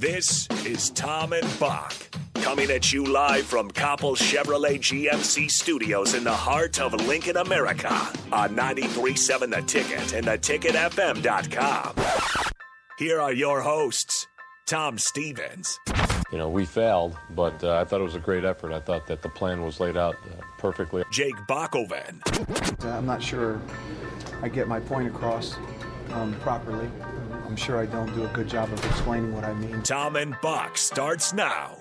This is Tom and Bock coming at you live from Copple Chevrolet GMC studios in the heart of Lincoln, America on 93.7 The Ticket and theticketfm.com. Here are your hosts, Tom Stevens you know, we failed, but uh, I thought it was a great effort. I thought that the plan was laid out uh, perfectly. Jake Bakoven. I'm not sure I get my point across um, properly. I'm sure I don't do a good job of explaining what I mean. Tom and Bock starts now.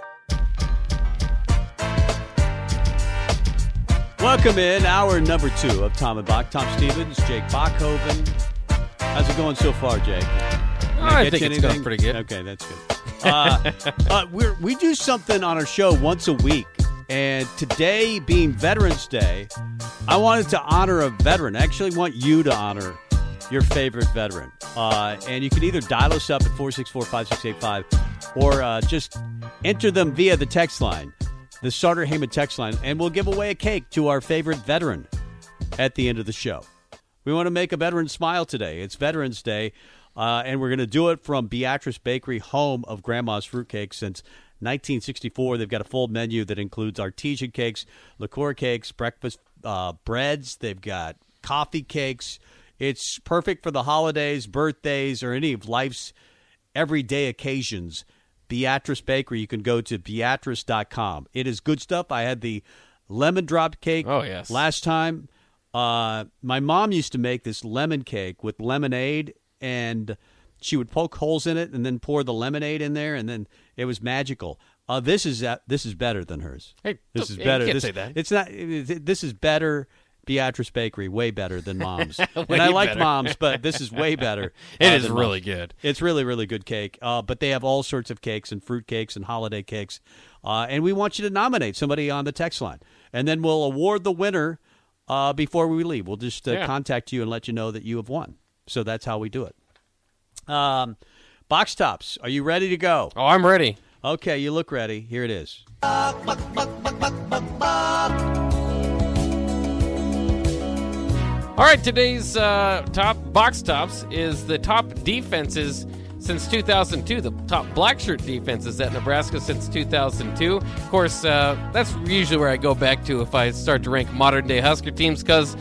Welcome in hour number two of Tom and Bock. Tom Stevens, Jake Bachhoven. How's it going so far, Jake? Oh, I think it's going pretty good. Okay, that's good. Uh, uh, we we do something on our show once a week. And today, being Veterans Day, I wanted to honor a veteran. I actually want you to honor your favorite veteran. Uh, and you can either dial us up at 464 5685 or uh, just enter them via the text line, the Starter Heyman text line, and we'll give away a cake to our favorite veteran at the end of the show. We want to make a veteran smile today. It's Veterans Day. Uh, and we're going to do it from Beatrice Bakery, home of Grandma's Fruitcake since 1964. They've got a full menu that includes artesian cakes, liqueur cakes, breakfast uh, breads. They've got coffee cakes. It's perfect for the holidays, birthdays, or any of life's everyday occasions. Beatrice Bakery. You can go to beatrice.com. It is good stuff. I had the lemon drop cake oh, yes. last time. Uh, my mom used to make this lemon cake with lemonade and she would poke holes in it and then pour the lemonade in there, and then it was magical. Uh, this is uh, this is better than hers. Hey, this is better. You this, say that. It's not. This is better. Beatrice Bakery, way better than Mom's. and I like. Mom's, but this is way better. It uh, is really Mom's. good. It's really, really good cake. Uh, but they have all sorts of cakes and fruit cakes and holiday cakes. Uh, and we want you to nominate somebody on the text line. And then we'll award the winner uh, before we leave. We'll just uh, Yeah. contact you and let you know that you have won. So that's how we do it. Um, Bock's Tops, are you ready to go? Oh, I'm ready. Okay, you look ready. Here it is. All right, today's uh, top Bock's Tops is the top defenses since 2002, the top black shirt defenses at Nebraska since 2002. Of course, uh, that's usually where I go back to if I start to rank modern day Husker teams because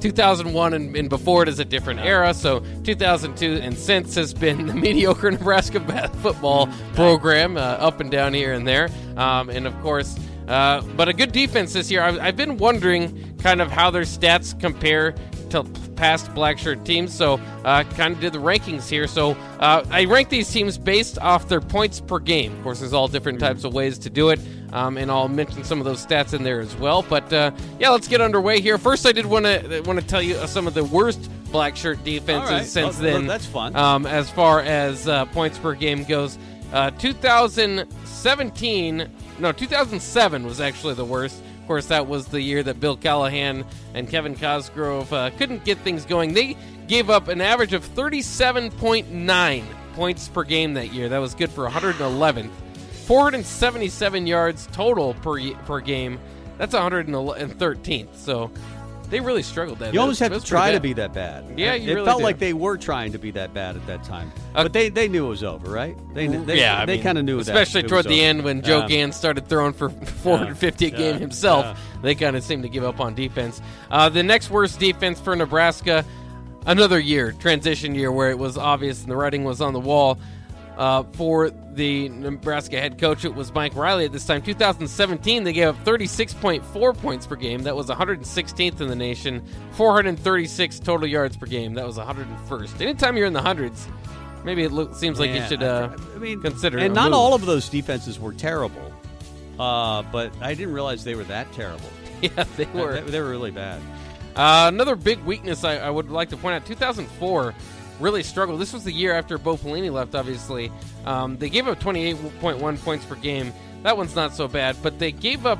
2001 and, and before it is a different era. So 2002 and since has been the mediocre Nebraska football program, uh, up and down here and there. Um, and of course, uh, but a good defense this year. I've, I've been wondering kind of how their stats compare to past black shirt teams. So uh, kind of did the rankings here. So uh, I rank these teams based off their points per game. Of course, there's all different types of ways to do it. Um, and I'll mention some of those stats in there as well. But uh, yeah, let's get underway here. First, I did want to want to tell you some of the worst black shirt defenses right. since Oh, then. that's fun. Um, as far as uh, points per game goes, uh, 2017, no, 2007 was actually the worst. Course, that was the year that Bill Callahan and Kevin Cosgrove uh, couldn't get things going. They gave up an average of 37.9 points per game that year. That was good for 111th. 477 yards total per per game. That's 113th. So they really struggled that. You almost have to try to be that bad. Yeah, it really felt do. like they were trying to be that bad at that time, Uh, but they they knew it was over, right? They, they yeah, I they kind of knew that especially it toward the over. end when Joe Yeah. Ganz started throwing for 450 a game yeah, himself. yeah. They kind of seemed to give up on defense. Uh, the next worst defense for Nebraska, another year transition year where it was obvious and the writing was on the wall. Uh, for the Nebraska head coach, it was Mike Riley at this time. 2017, they gave up 36.4 points per game. That was 116th in the nation. 436 total yards per game. That was 101st. Anytime you're in the hundreds, maybe it seems like you should uh, I mean, consider. And not move. all of those defenses were terrible, uh, but I didn't realize they were that terrible. Yeah, they were. They, they were really bad. Uh, another big weakness I, I would like to point out 2004, really struggled. This was the year after Bo Pelini left. Obviously, um, they gave up 28.1 points per game. That one's not so bad, but they gave up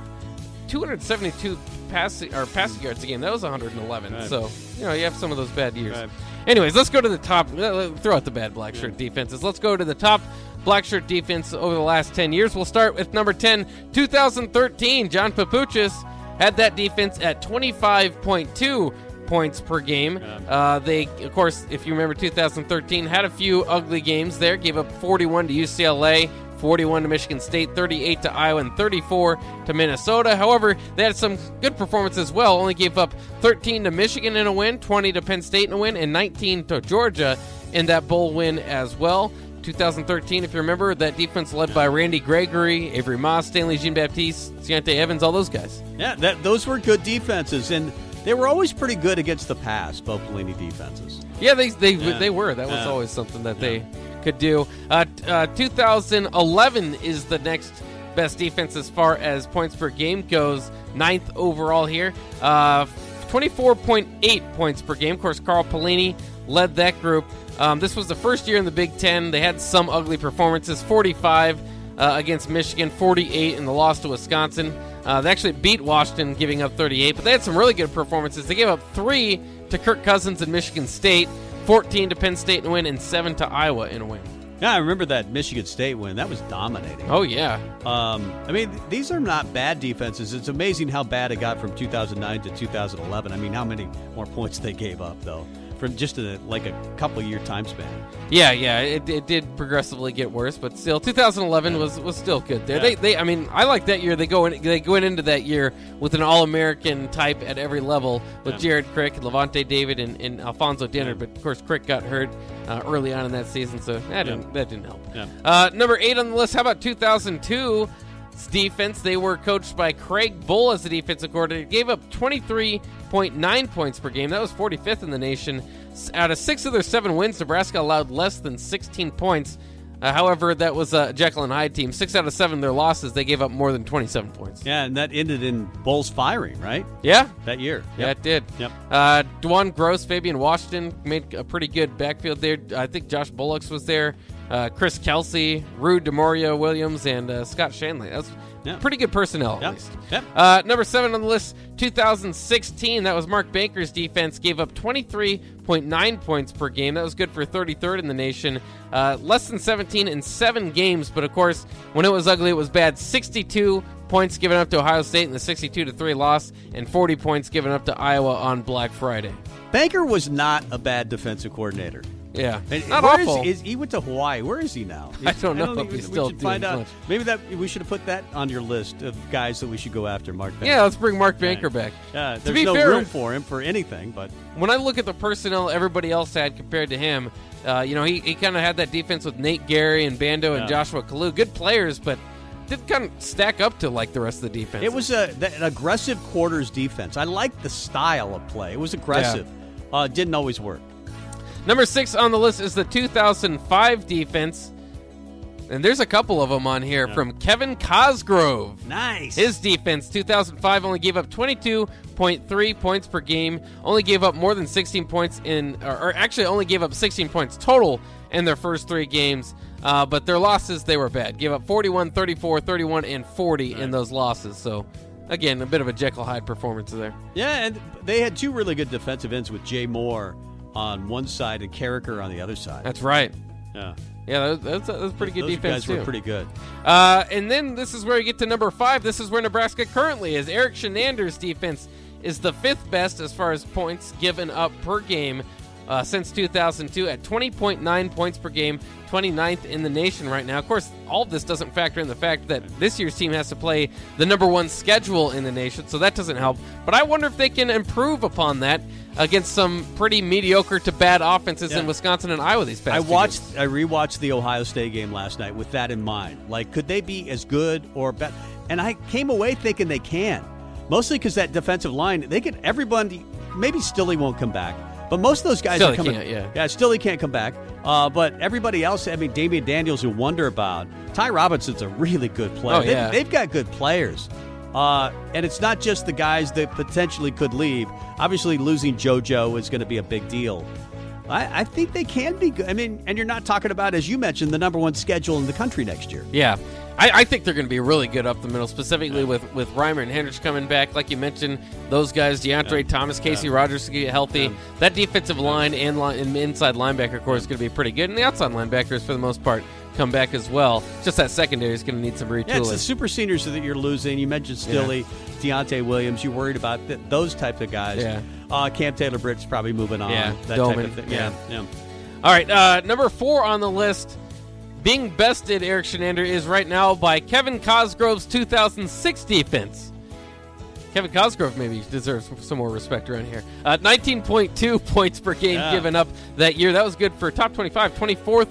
272 passing or passing yards a game. That was 111. Right. So you know you have some of those bad years. Right. Anyways, let's go to the top. uh, Throw out the bad black shirt defenses. Let's go to the top black shirt defense over the last 10 years. We'll start with number 10, 2013. John Papuchis had that defense at 25.2 points per game. Uh, they, of course, if you remember 2013, had a few ugly games there. Gave up 41 to UCLA. 41 to Michigan State, 38 to Iowa, and 34 to Minnesota. However, they had some good performances as well. Only gave up 13 to Michigan in a win, 20 to Penn State in a win, and 19 to Georgia in that bowl win as well. 2013, if you remember, that defense led by Randy Gregory, Avery Moss, Stanley Jean Baptiste, Deontay Evans, all those guys. Yeah, that, those were good defenses, and they were always pretty good against the pass, Bo Pelini defenses. Yeah, they they, Yeah. they were. That was Yeah. always something that they could do. Uh, uh, 2011 is the next best defense as far as points per game goes. Ninth overall here. Uh, 24.8 points per game. Of course, Carl Pelini led that group. Um, this was the first year in the Big Ten. They had some ugly performances 45 uh, against Michigan, 48 in the loss to Wisconsin. Uh, they actually beat Washington, giving up 38, but they had some really good performances. They gave up three to Kirk Cousins in Michigan State, 14 to Penn State in a win, and seven to Iowa in a win. Yeah, I remember that Michigan State win. That was dominating. Oh yeah, Um, I mean, these are not bad defenses. It's amazing how bad it got from 2009 to 2011. I mean, how many more points they gave up though, from just a, like a couple year time span. yeah, yeah. It, it did progressively get worse, but still, 2011 was was still good. There, Yeah. they, they. I mean, I like that year. They go in, they go into that year with an All American type at every level with Jared Crick, Lavonte David, and, and Alfonzo Dennard. But of course, Crick got hurt uh, early on in that season, so that didn't that didn't help. Yeah. Uh, number eight on the list. How about 2002? Defense. They were coached by Craig Bohl as the defensive coordinator. Gave up 23.9 points per game. That was 45th in the nation. Out of six of their seven wins, Nebraska allowed less than 16 points. Uh, however, that was a Jekyll and Hyde team. Six out of seven of their losses, they gave up more than 27 points. Yeah, and that ended in Bohl's firing, right? Yeah, That year. yeah, it did. Yep. Uh, DeJuan Groce, Fabian Washington made a pretty good backfield there. I think Josh Bullocks was there. Uh, Chris Kelsay, Ruud Demorrio Williams, and uh, Scott Shanle. That's Yeah. pretty good personnel, at Yep. least. Yep. Uh, number seven on the list, 2016. That was Mark Banker's defense. Gave up 23.9 points per game. That was good for 33rd in the nation. Uh, less than 17 in seven games, but of course, when it was ugly, it was bad. 62 points given up to Ohio State in the 62 to 3 loss, and 40 points given up to Iowa on Black Friday. Banker was not a bad defensive coordinator. Yeah. And Not where is- awful. is- he went to Hawaii. Where is he now? I don't know think if we, he's we still should find out. much. Maybe that we should have put that on your list of guys that we should go after. Mark. Banker. yeah, let's bring Mark Banker back. Yeah, to there's be no fair, room for him for anything, but when I look at the personnel everybody else had compared to him, uh, you know, he, he kind of had that defense with Nate Gerry and Bando and Yeah. Joshua Kalu. Good players, but didn't kind of stack up to like the rest of the defense. it was a an aggressive quarters defense. I liked the style of play. It was aggressive. Uh, didn't always work. Number six on the list is the 2005 defense. And there's a couple of them on here from Kevin Cosgrove. Nice. His defense, 2005, only gave up 22.3 points per game. Only gave up more than 16 points in, or, or actually only gave up 16 points total in their first three games. Uh, but their losses, they were bad. Gave up 41, 34, 31, and 40 in those losses. So, again, a bit of a Jekyll Hyde performance there. yeah, and they had two really good defensive ends with Jay Moore on one side and Carriker on the other side. That's right. yeah. Yeah, that was, that was, that was pretty good Those defense guys too. were pretty good. Uh, and then this is where you get to number five. This is where Nebraska currently is. Erik Chinander's defense is the fifth best as far as points given up per game uh, since 2002 at 20.9 points per game, 29th in the nation right now. Of course, all of this doesn't factor in the fact that this year's team has to play the number one schedule in the nation, so that doesn't help. But I wonder if they can improve upon that against some pretty mediocre to bad offenses Yeah. in Wisconsin and Iowa these past I watched. I rewatched the Ohio State game last night with that in mind. Like, could they be as good or better? And I came away thinking they can, mostly because that defensive line, they could everybody. Maybe Stille won't come back, but most of those guys Stille are coming. can't, yeah. yeah, Stille can't come back. Uh, but everybody else, I mean, Damion Daniels, you wonder about. Ty Robinson's a really good player. Oh, yeah. they've got good players. Uh, and it's not just the guys that potentially could leave. Obviously, losing JoJo is going to be a big deal. I, I think they can be good. I mean, and you're not talking about, as you mentioned, the number one schedule in the country next year. Yeah. I, I think they're going to be really good up the middle, specifically with, with Reimer and Hendricks coming back. Like you mentioned, those guys, DeAndre Thomas, Casey Rogers to get healthy. That defensive line and, line and inside linebacker core is going to be pretty good. And the outside linebackers, for the most part, come back as well. Just that secondary is going to need some retooling. Yeah, it's the super seniors that you're losing. You mentioned Stille, Deontay Williams. You worried about th- those type of guys. Yeah. Uh, Cam Taylor Britt's probably moving on. Yeah, that type of thing. yeah. yeah. All right, uh, number four on the list, being bested, Erik Chinander, is right now by Kevin Cosgrove's 2006 defense. Kevin Cosgrove maybe deserves some more respect around here. Uh, 19.2 points per game Yeah. given up that year. That was good for top 25, 24th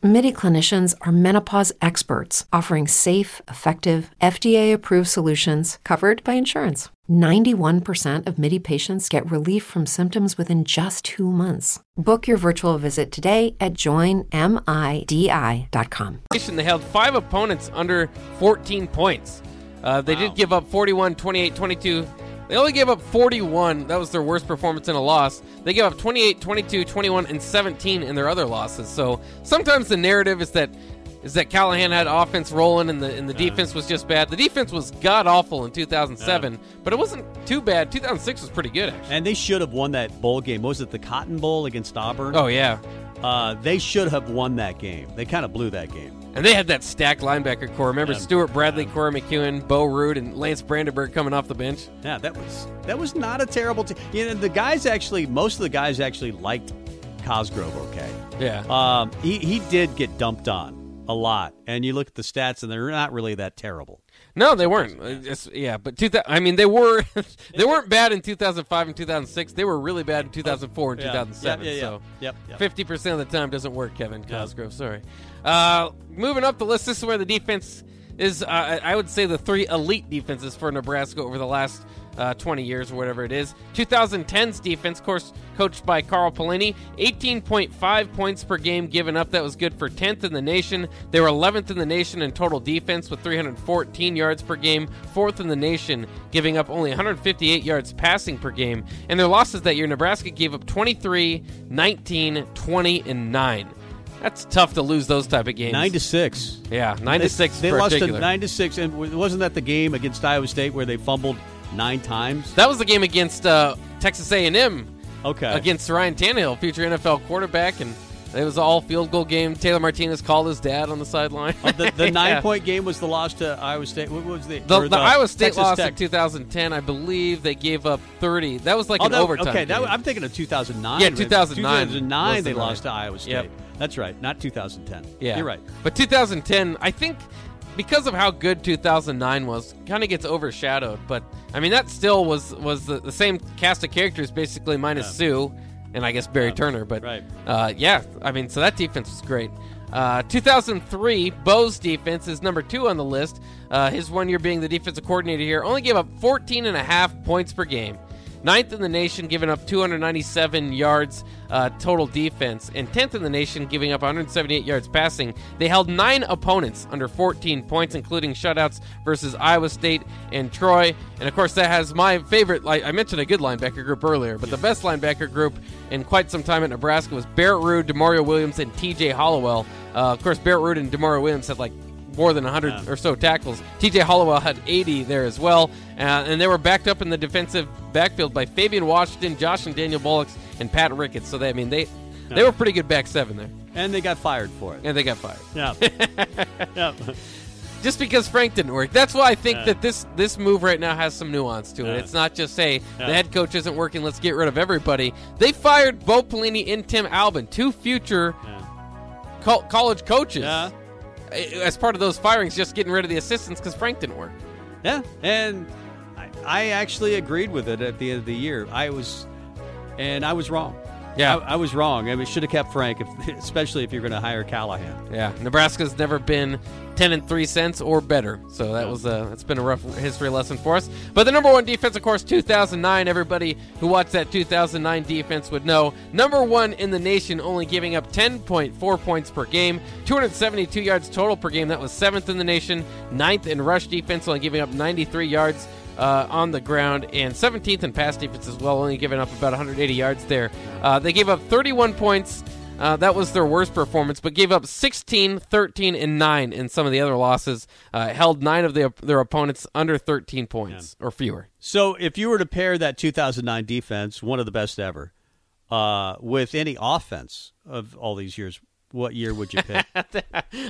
MIDI clinicians are menopause experts, offering safe, effective, FDA approved solutions covered by insurance. 91% of MIDI patients get relief from symptoms within just two months. Book your virtual visit today at joinmidi.com. They held five opponents under 14 points. Uh, they did give up 41, 28, 22. They only gave up 41. That was their worst performance in a loss. They gave up 28, 22, 21, and 17 in their other losses. So sometimes the narrative is that is that Callahan had offense rolling and the and the defense was just bad. The defense was god awful in 2007, but it wasn't too bad. 2006 was pretty good actually. And they should have won that bowl game. What was it the Cotton Bowl against Auburn? Oh yeah. Uh, they should have won that game. They kind of blew that game. And they had that stacked linebacker core. Remember Yeah. Stuart Bradley, Corey McKeon, Bo Ruud, and Lance Brandenburgh coming off the bench? Yeah, that was that was not a terrible. team. you know, the guys actually, most of the guys actually liked Cosgrove. Okay, Yeah. um, he he did get dumped on a lot, and you look at the stats, and they're not really that terrible. No, they weren't. It's- yeah, but two I mean, they were they weren't bad in 2005 and 2006. They were really bad in 2004 and Yeah. 2007. Yeah, yeah, yeah. So Yep, yep. fifty percent of the time doesn't work. Kevin Cosgrove. Sorry. Uh, moving up the list, this is where the defense is. Uh, I would say the three elite defenses for Nebraska over the last. Uh, 20 years or whatever it is. 2010's defense, of course, coached by Carl Pelini, 18.5 points per game given up. That was good for 10th in the nation. They were 11th in the nation in total defense with 314 yards per game, fourth in the nation, giving up only 158 yards passing per game. And their losses that year, Nebraska gave up 23, 19, 20, and 9. That's tough to lose those type of games. Nine to six. yeah, nine to six. They lost to nine to six, and wasn't that the game against Iowa State where they fumbled nine times? That was the game against uh, Texas A&M Okay, against Ryan Tannehill, future NFL quarterback, and it was an all field goal game. Taylor Martinez called his dad on the sideline. Oh, the, the Yeah. nine point game was the loss to Iowa State. What was the The, or the Iowa State Texas loss Tech? in 2010, I believe they gave up 30. That was like Oh, an that- overtime. Okay, that. I'm thinking of 2009. Yeah, 2009 2009 was the they lost to Iowa State. Yep. That's right, not 2010. Yeah, you're right. But 2010, I think, because of how good 2009 was, kind of gets overshadowed. But I mean, that still was was the, the same cast of characters, basically minus Yeah. Suh, and I guess Barry Turner. But Right. uh, yeah, I mean, so that defense was great. Uh, 2003, Bo's defense is number two on the list. Uh, his one year being the defensive coordinator here only gave up 14 and a half points per game. Ninth in the nation, giving up 297 yards uh, total defense, and 10th in the nation, giving up 178 yards passing. They held nine opponents under 14 points, including shutouts versus Iowa State and Troy. And of course, that has my favorite. Like I mentioned, a good linebacker group earlier, but the best linebacker group in quite some time at Nebraska was Barrett Ruud, Demorrio Williams, and T.J. Hollowell. Uh, of course, Barrett Ruud and Demorrio Williams had like more than 100 Yeah. or so tackles. TJ Hollowell had 80 there as well. Uh, and they were backed up in the defensive backfield by Fabian Washington, Josh and Daniel Bullocks, and Pat Ricketts. So they, I mean, they they were pretty good back seven there. And they got fired for it. And they got fired. Yeah. yeah. Just because Frank didn't work. That's why I think Yeah. that this this move right now has some nuance to it. Yeah. It's not just say Yeah. the head coach isn't working, let's get rid of everybody. They fired Bo Pelini and Tim Albin, two future col- college coaches. Yeah. Uh, as part of those firings, just getting rid of the assistants because Frank didn't work. Yeah, and I, I actually agreed with it at the end of the year. I was, and I was wrong. Yeah. I, I was wrong. I mean, should have kept Frank, if, especially if you're going to hire Callahan. Yeah, Nebraska's never been ten and three cents or better, so that was a that's been a rough history lesson for us. But the number one defense, of course, 2009. Everybody who watched that 2009 defense would know number one in the nation, only giving up 10.4 points per game, 272 yards total per game. That was seventh in the nation, ninth in rush defense, only giving up 93 yards. Uh, on the ground and 17th in pass defense as well, only giving up about 180 yards there. Uh, they gave up 31 points uh, that was their worst performance, but gave up 16, 13, and 9 in some of the other losses. Uh, held nine of the, their opponents under 13 points or fewer. So if you were to pair that 2009 defense, one of the best ever, uh, with any offense of all these years, what year would you pick? I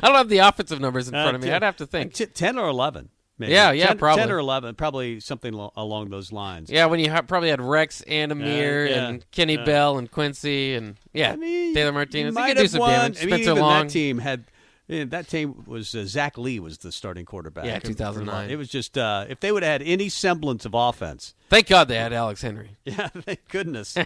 don't have the offensive numbers in front of me. Uh, I'd have to think. T- 10 or 11. Maybe. Yeah, yeah, 10, probably. 10 or 11, probably something lo- along those lines. Yeah, when you ha- probably had Rex and Ameer Uh, yeah, and Kenny yeah. Bell and Quincy and yeah, I mean, Taylor you Martinez. might He could do have some won. damage. I mean, Spencer even Long. that team had. That team was uh, Zach Lee was the starting quarterback. Yeah, 2009. It was just uh, if they would have had any semblance of offense. Thank God they had Alex Henery. Yeah, thank goodness,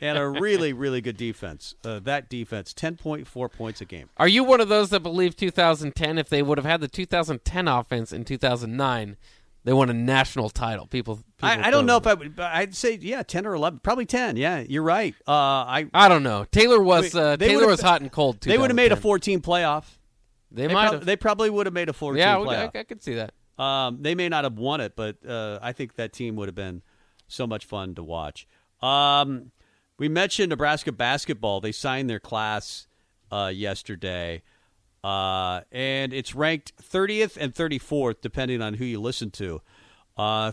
and a really really good defense. Uh, that defense, ten point four points a game. Are you one of those that believe 2010, if they would have had the 2010 offense in 2009, they won a national title? People, people I, I don't know if I would. but I'd say yeah, ten or eleven, probably ten. Yeah, you're right. Uh, I I don't know. Taylor was Wait, uh, Taylor was hot and cold. they would have made a 14 playoff. They, They, might prob- have. they probably would have made a four. Yeah, playoff. I, I could see that. Um, they may not have won it, but uh, I think that team would have been so much fun to watch. Um, we mentioned Nebraska basketball. They signed their class uh, yesterday, uh, and it's ranked 30th and 34th, depending on who you listen to. Uh,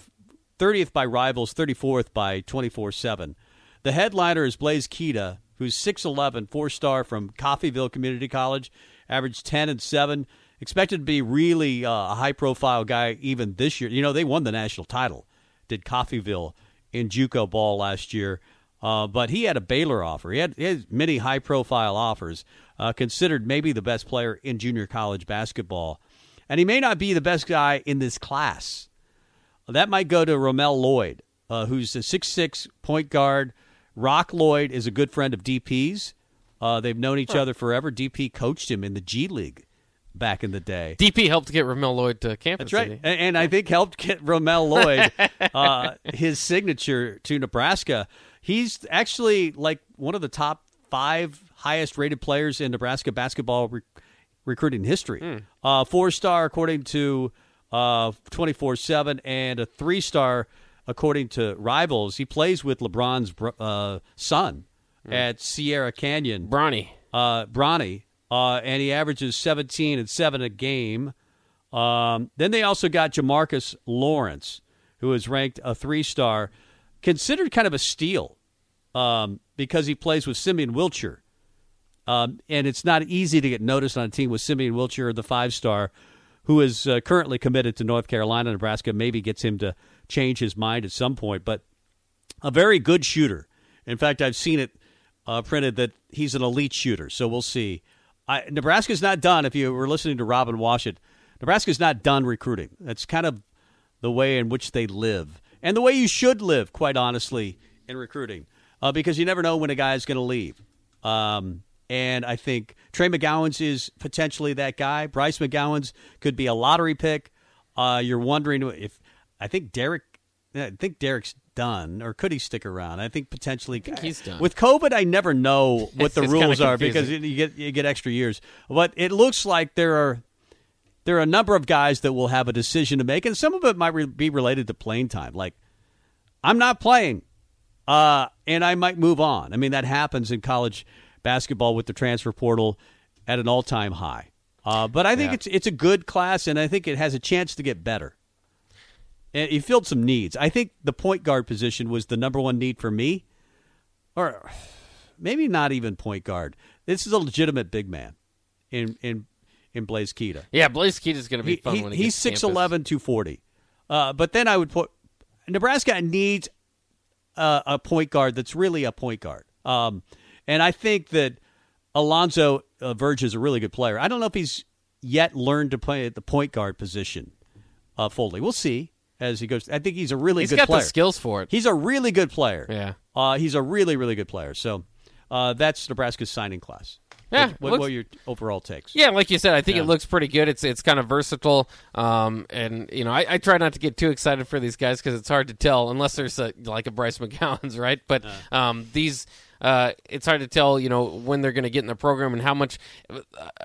30th by Rivals, 34th by 24 7. The headliner is Blaise Keita, who's 6'11, four star from Coffeyville Community College, averaged 10 and 7. Expected to be really uh, a high profile guy even this year. You know, they won the national title, did Coffeyville in Juco ball last year. Uh, but he had a Baylor offer. He had, he had many high profile offers, uh, considered maybe the best player in junior college basketball. And he may not be the best guy in this class. That might go to Ramel Lloyd, uh, who's a six-six point guard. Rock Lloyd is a good friend of DP's. Uh, they've known each other forever. DP coached him in the G League back in the day. DP helped get Ramel Lloyd to Kansas That's right, City. and, and I think helped get Ramel Lloyd uh, his signature to Nebraska. He's actually like one of the top five highest rated players in Nebraska basketball re- recruiting history. Uh, four star according to twenty four seven, and a three star according to Rivals. He plays with LeBron's br- uh, son at Sierra Canyon Bronny. uh, Bronny, uh, and he averages 17 and 7 a game. Um, then they also got Jamarques Lawrence, who is ranked a three star, considered kind of a steal um, because he plays with Simeon Wilcher. Um, and it's not easy to get noticed on a team with Simeon Wilcher, the five star, who is uh, currently committed to North Carolina. Nebraska maybe gets him to change his mind at some point, but a very good shooter. In fact, I've seen it uh, printed that he's an elite shooter. So we'll see. I, Nebraska's not done. If you were listening to Robin Washut, Nebraska's not done recruiting. That's kind of the way in which they live, and the way you should live, quite honestly, in recruiting, uh, because you never know when a guy is going to leave. Um, and I think Trey McGowens is potentially that guy. Bryce McGowens could be a lottery pick. Uh, you're wondering if I think Derek. I think Derek's done, or could he stick around? I think potentially. think he's done. With COVID, I never know what the rules are because you get you get extra years. But it looks like there are there are a number of guys that will have a decision to make, and some of it might re- be related to playing time. Like, I'm not playing, uh, and I might move on. I mean, that happens in college basketball with the transfer portal at an all time high. Uh, but I think Yeah. it's it's a good class, and I think it has a chance to get better. He filled some needs. I think the point guard position was the number one need for me, or maybe not even point guard. This is a legitimate big man in in in Blaise Keita. Yeah, Blaise is going to be fun he- when he he's to 6'11", campus. 240. Uh, but then I would put Nebraska needs a, a point guard that's really a point guard. Um, and I think that Alonzo uh, Verge is a really good player. I don't know if he's yet learned to play at the point guard position uh, fully. We'll see as he goes. I think he's a really He's good got player. the skills for it. He's a really good player. Yeah. Uh, he's a really, really good player. So uh, that's Nebraska's signing class. Yeah, What, what, looks- what are your overall takes? Yeah, like you said, I think Yeah. it looks pretty good. It's it's kind of versatile, um, and you know, I, I try not to get too excited for these guys because it's hard to tell unless there's a, like a Bryce McGowens, right? But um, these. Uh, it's hard to tell, you know, when they're going to get in the program and how much uh,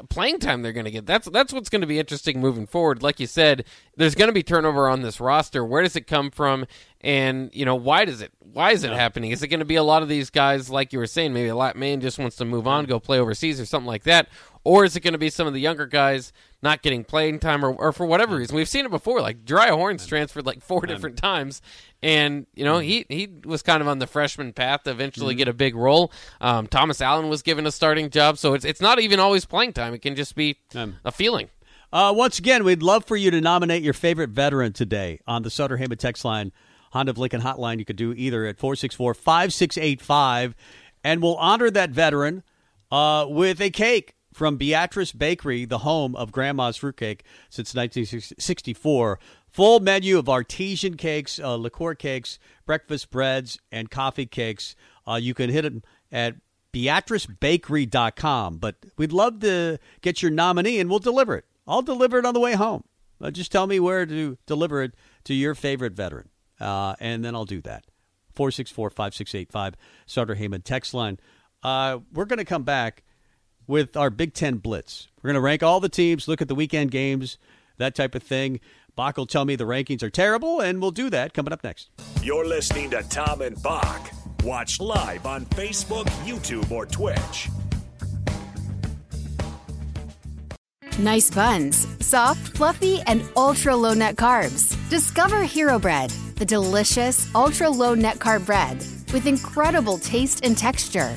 playing time they're going to get. That's that's what's going to be interesting moving forward. Like you said, there's going to be turnover on this roster. Where does it come from? And you know, why does it? Why is it happening? Is it going to be a lot of these guys, like you were saying, maybe a lot man just wants to move on, go play overseas or something like that, or is it going to be some of the younger guys not getting playing time, or, or for whatever reason? We've seen it before. Like Dry Horns transferred like four different times, and you know he he was kind of on the freshman path to eventually get a big role. Um, Thomas Allen was given a starting job, so it's it's not even always playing time. It can just be Um, a feeling. Uh, once again, we'd love for you to nominate your favorite veteran today on the Sutter Heyman text line, Honda of Lincoln hotline. You could do either at 464 5685, and we'll honor that veteran uh, with a cake from Beatrice Bakery, the home of Grandma's Fruitcake since 1964. Full menu of artesian cakes, uh, liqueur cakes, breakfast breads, and coffee cakes. Uh, you can hit them at beatricebakery.com. But we'd love to get your nominee and we'll deliver it. I'll deliver it on the way home. Uh, just tell me where to deliver it to your favorite veteran, uh, and then I'll do that. 464 5685, Starter Heyman text line. Uh, we're going to come back with our Big Ten Blitz. We're going to rank all the teams, look at the weekend games, that type of thing. Bock will tell me the rankings are terrible, and we'll do that coming up next. You're listening to Tom and Bock. Watch live on Facebook, YouTube, or Twitch. Nice buns, soft, fluffy, and ultra low net carbs. Discover Hero Bread, the delicious ultra low net carb bread with incredible taste and texture.